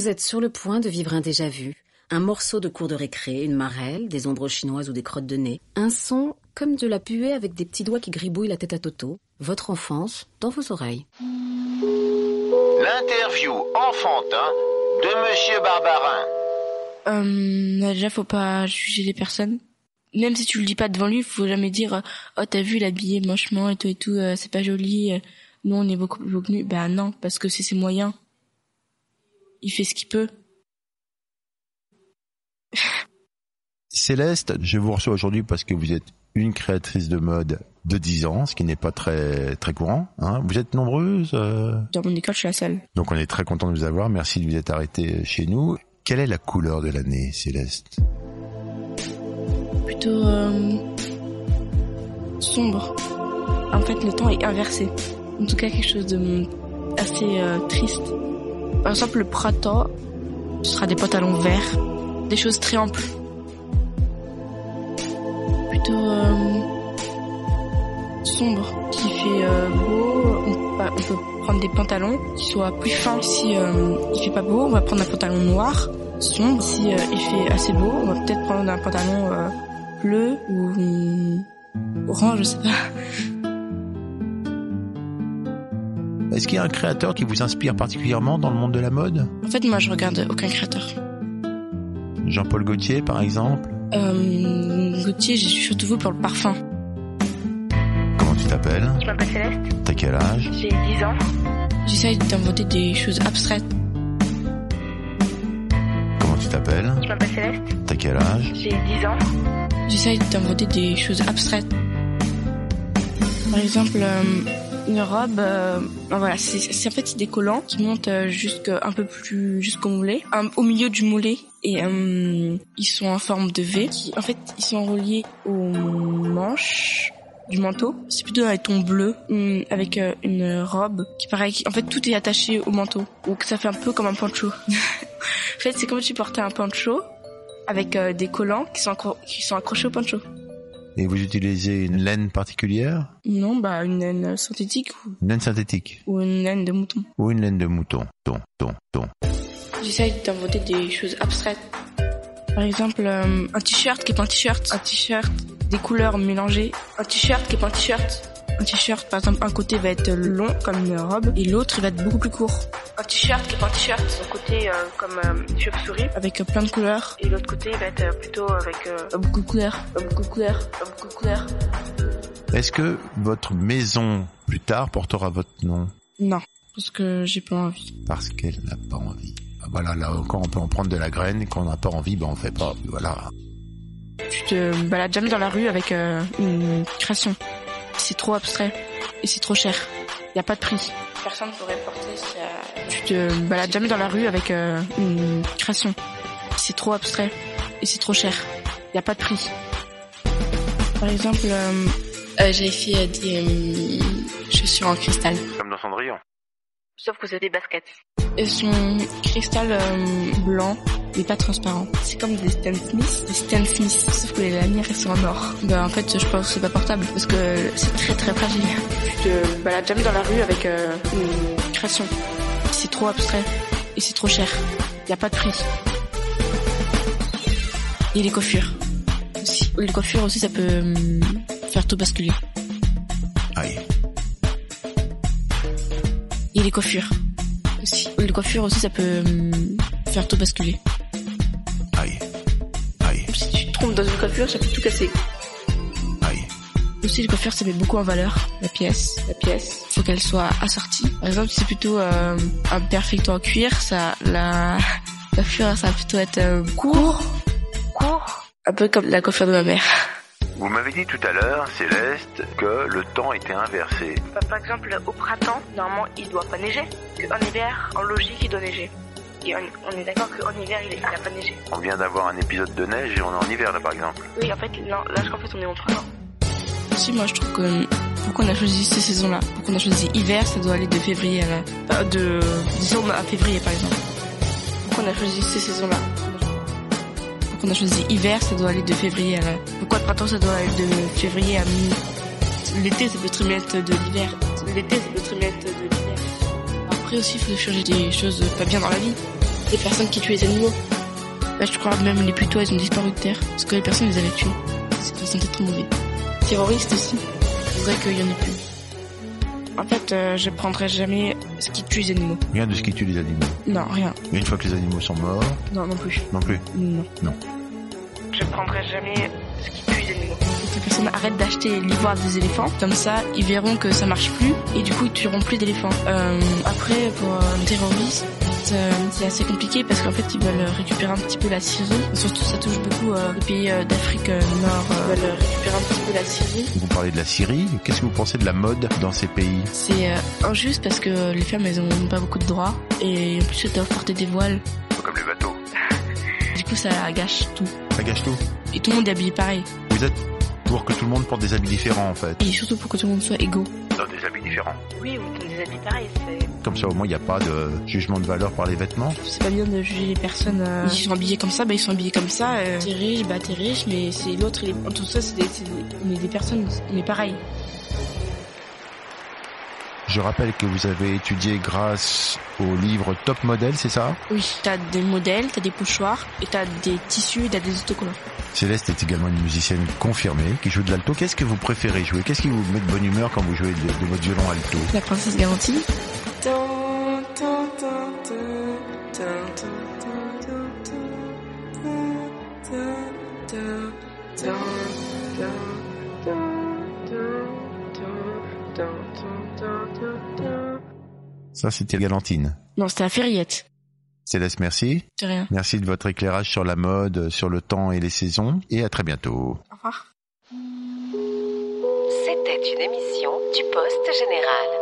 Vous êtes sur le point de vivre un déjà-vu. Un morceau de cours de récré, une marelle, des ombres chinoises ou des crottes de nez. Un son comme de la puée avec des petits doigts qui gribouillent la tête à Toto. Votre enfance dans vos oreilles. L'interview enfantin de Monsieur Barbarin. Euh, déjà, faut pas juger les personnes. Même si tu le dis pas devant lui, faut jamais dire oh t'as vu l'habillé mochement et tout et tout, euh, c'est pas joli. euh, Nous on est beaucoup plus beau que lui. Ben non, parce que c'est ses moyens. Il fait ce qu'il peut. Céleste, je vous reçois aujourd'hui parce que vous êtes une créatrice de mode de 10 ans, ce qui n'est pas très très courant. Hein. Vous êtes nombreuses, euh, Dans mon école, je suis la seule. donc on est très content de vous avoir. Merci de vous être arrêté chez nous. Quelle est la couleur de l'année, Céleste? Plutôt euh, sombre. En fait, le temps est inversé. En tout cas, quelque chose de assez euh, triste. Par exemple, le printemps, ce sera des pantalons verts, des choses très amples. Plutôt euh, sombre, qui fait euh, beau. On, peut prendre des pantalons qui soient plus fins. Si euh, il fait pas beau, on va prendre un pantalon noir, sombre. Si euh, il fait assez beau, on va peut-être prendre un pantalon euh, bleu ou orange, je sais pas. Est-ce qu'il y a un créateur qui vous inspire particulièrement dans le monde de la mode? En fait, moi, je regarde aucun créateur. Jean-Paul Gaultier, par exemple? Euh, Gauthier, j'ai surtout vu pour le parfum. Comment tu t'appelles? Je m'appelle Céleste, T'as quel âge? J'ai 10 ans. J'essaye d'inventer des choses abstraites. Comment tu t'appelles? Je m'appelle Céleste, T'as quel âge? J'ai 10 ans. J'essaye d'inventer des choses abstraites. Par exemple, euh, une robe, euh, voilà, c'est en fait c'est des collants qui montent euh, un peu plus jusqu'au mollet, au milieu du mollet, et euh, ils sont en forme de V. Qui, en fait, ils sont reliés aux manches du manteau. C'est plutôt un ton bleu hum, avec euh, une robe qui pareil. qui- En fait, tout est attaché au manteau, donc ça fait un peu comme un poncho. en fait, c'est comme si tu portais un poncho avec euh, des collants qui sont, qui sont accrochés au poncho. Et vous utilisez une laine particulière Non, bah une laine synthétique ou, Une laine synthétique ou une laine de mouton. Ou une laine de mouton Ton, ton, ton. J'essaye d'inventer des choses abstraites. Par exemple, euh, un t-shirt qui est pas un t-shirt, un t-shirt, des couleurs mélangées, un t-shirt qui est pas un t-shirt. Un t-shirt, par exemple, un côté va être long comme une robe et l'autre il va être beaucoup plus court. Un t-shirt qui est pas un t-shirt, Son côté euh, comme euh, chauve-souris avec euh, plein de couleurs, et l'autre côté va être euh, plutôt avec beaucoup de couleurs, beaucoup de couleurs, beaucoup de couleurs. Est-ce que votre maison, plus tard, portera votre nom? Non, parce que j'ai pas envie. Parce qu'elle n'a pas envie. Ah, Voilà, là encore, on peut en prendre de la graine, et quand on n'a pas envie, ben on fait pas. Voilà. Tu te balades jamais dans la rue avec euh, une création. C'est trop abstrait et c'est trop cher. Y a pas de prix. Personne pourrait porter ça. Tu te balades jamais dans la rue avec euh, une création. C'est trop abstrait et c'est trop cher. Y a pas de prix. Par exemple, euh, euh, j'ai fait euh, des euh, chaussures en cristal. Comme dans Cendrillon. sauf que c'est des baskets. Elles sont cristal euh, blanc mais pas transparent. C'est comme des Stan Smith, des Stan Smith, sauf que les lanières elles sont en or. Bah en fait je pense que c'est pas portable parce que c'est très très fragile. Tu te balades jamais dans la rue avec euh, une création. C'est trop abstrait et c'est trop cher. Y a pas de prix. Et les coiffures aussi. Les coiffures aussi ça peut hum, faire tout basculer. Aïe. Et les coiffures. Les coiffures aussi ça peut hum, faire tout basculer. Aïe. Aïe. Si tu te trompes dans une coiffure, ça peut tout casser. Aïe. Aussi, les coiffures, ça met beaucoup en valeur la pièce. La pièce, faut qu'elle soit assortie. Par exemple, si c'est plutôt euh, un perfecto en cuir, ça, la coiffure, ça va plutôt être euh, court, court, un peu comme la coiffure de ma mère. Vous m'avez dit tout à l'heure, Céleste, que le temps était inversé. Bah, par exemple, au printemps, normalement, il doit pas neiger. En hiver, en logique, il doit neiger. Et on, on est d'accord qu'en hiver, il n'a pas neigé. On vient d'avoir un épisode de neige et on est en hiver là par exemple. Oui, en fait, non, là, je crois qu'en fait, on est en printemps. Aussi, moi, je trouve que pourquoi on a choisi ces saisons-là Pourquoi on a choisi hiver, ça doit aller de février à la... euh, de décembre à février, par exemple. Pourquoi on a choisi ces saisons-là Pourquoi on a choisi hiver, ça doit aller de février à la... Pourquoi le printemps, ça doit aller de février à. L'été, ça peut très de l'hiver. L'été, ça peut très de l'hiver. Après aussi, il faut changer des choses pas bien dans la vie. les personnes qui tuent les animaux. Bah, je crois même les putois, ils ont disparu de terre parce que les personnes les avaient tués. Sentait très mauvais. Terroristes aussi. C'est vrai qu'il y en a plus. En fait, euh, je prendrai jamais ce qui tue les animaux. Rien de ce qui tue les animaux. Non, rien. Et une fois que les animaux sont morts, Non, non plus. non plus. Non. Je prendrai jamais ce qui tue les animaux. Faut que les personnes arrêtent d'acheter l'ivoire des éléphants. Comme ça, ils verront que ça marche plus et du coup, ils tueront plus d'éléphants. Euh, après, pour euh, les euh, c'est assez compliqué parce qu'en fait, ils veulent récupérer un petit peu la Syrie. Surtout, ça touche beaucoup euh, les pays euh, d'Afrique euh, Nord. euh, veulent récupérer un petit peu la Syrie. Vous parlez de la Syrie. Qu'est-ce que vous pensez de la mode dans ces pays? C'est euh, injuste parce que les femmes, elles ont pas beaucoup de droits et en plus, elles doivent porter des voiles. Comme les bateaux. Du coup, ça gâche tout. Ça gâche tout. Et tout le monde est habillé pareil. Vous êtes pour que tout le monde porte des habits différents en fait. Et surtout pour que tout le monde soit égaux. Dans des habits différents. Oui, ou dans des habits pareils, c'est... Comme ça au moins il n'y a pas de jugement de valeur par les vêtements. C'est pas bien de juger les personnes. euh, Ils sont habillés comme ça, bah ils sont habillés comme ça. Euh, t'es riche, bah t'es riche, mais c'est l'autre. il est- En tout ça, c'est des, c'est des, on est des personnes, on est pareil. Je rappelle que vous avez étudié grâce au livre Top Model, c'est ça Oui. T'as des modèles, t'as des pochoirs, et t'as des tissus, et t'as des autocollants. Céleste est également une musicienne confirmée qui joue de l'alto. Qu'est-ce que vous préférez jouer Qu'est-ce qui vous met de bonne humeur quand vous jouez de, de votre violon alto La princesse garantie. Ça c'était Galantine. Non, c'était la ferriette. Céleste, merci. C'est rien. Merci de votre éclairage sur la mode, sur le temps et les saisons. Et à très bientôt. Au revoir. C'était une émission du Poste Général.